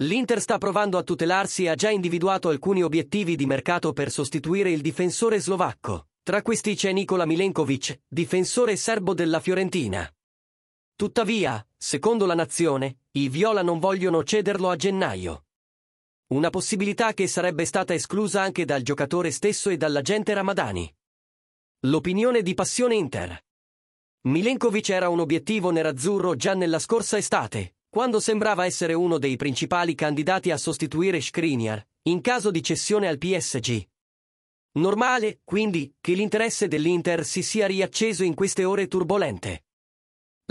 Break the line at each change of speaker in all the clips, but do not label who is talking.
l'Inter sta provando a tutelarsi e ha già individuato alcuni obiettivi di mercato per sostituire il difensore slovacco. Tra questi c'è Nikola Milenkovic, difensore serbo della Fiorentina. Tuttavia, secondo la nazione, i Viola non vogliono cederlo a gennaio. Una possibilità che sarebbe stata esclusa anche dal giocatore stesso e dall'agente Ramadani. L'opinione di Passione Inter. Milenkovic era un obiettivo nerazzurro già nella scorsa estate, quando sembrava essere uno dei principali candidati a sostituire Skriniar, in caso di cessione al PSG. Normale, quindi, che l'interesse dell'Inter si sia riacceso in queste ore turbolente.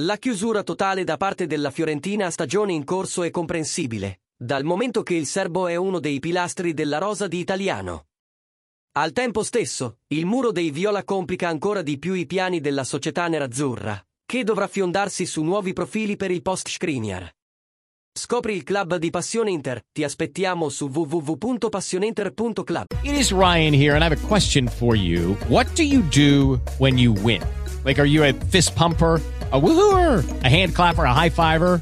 La chiusura totale da parte della Fiorentina a stagione in corso è comprensibile, dal momento che il serbo è uno dei pilastri della rosa di Italiano. Al tempo stesso, il muro dei Viola complica ancora di più i piani della società nerazzurra, che dovrà fiondarsi su nuovi profili per il post-Skriniar. Scopri il club di Passione Inter. Ti aspettiamo su www.passioneinter.club.
It is Ryan here, and I have a question for you. What do you do when you win? Like, are you a fist pumper? a woohooer, a hand clapper, a high fiver.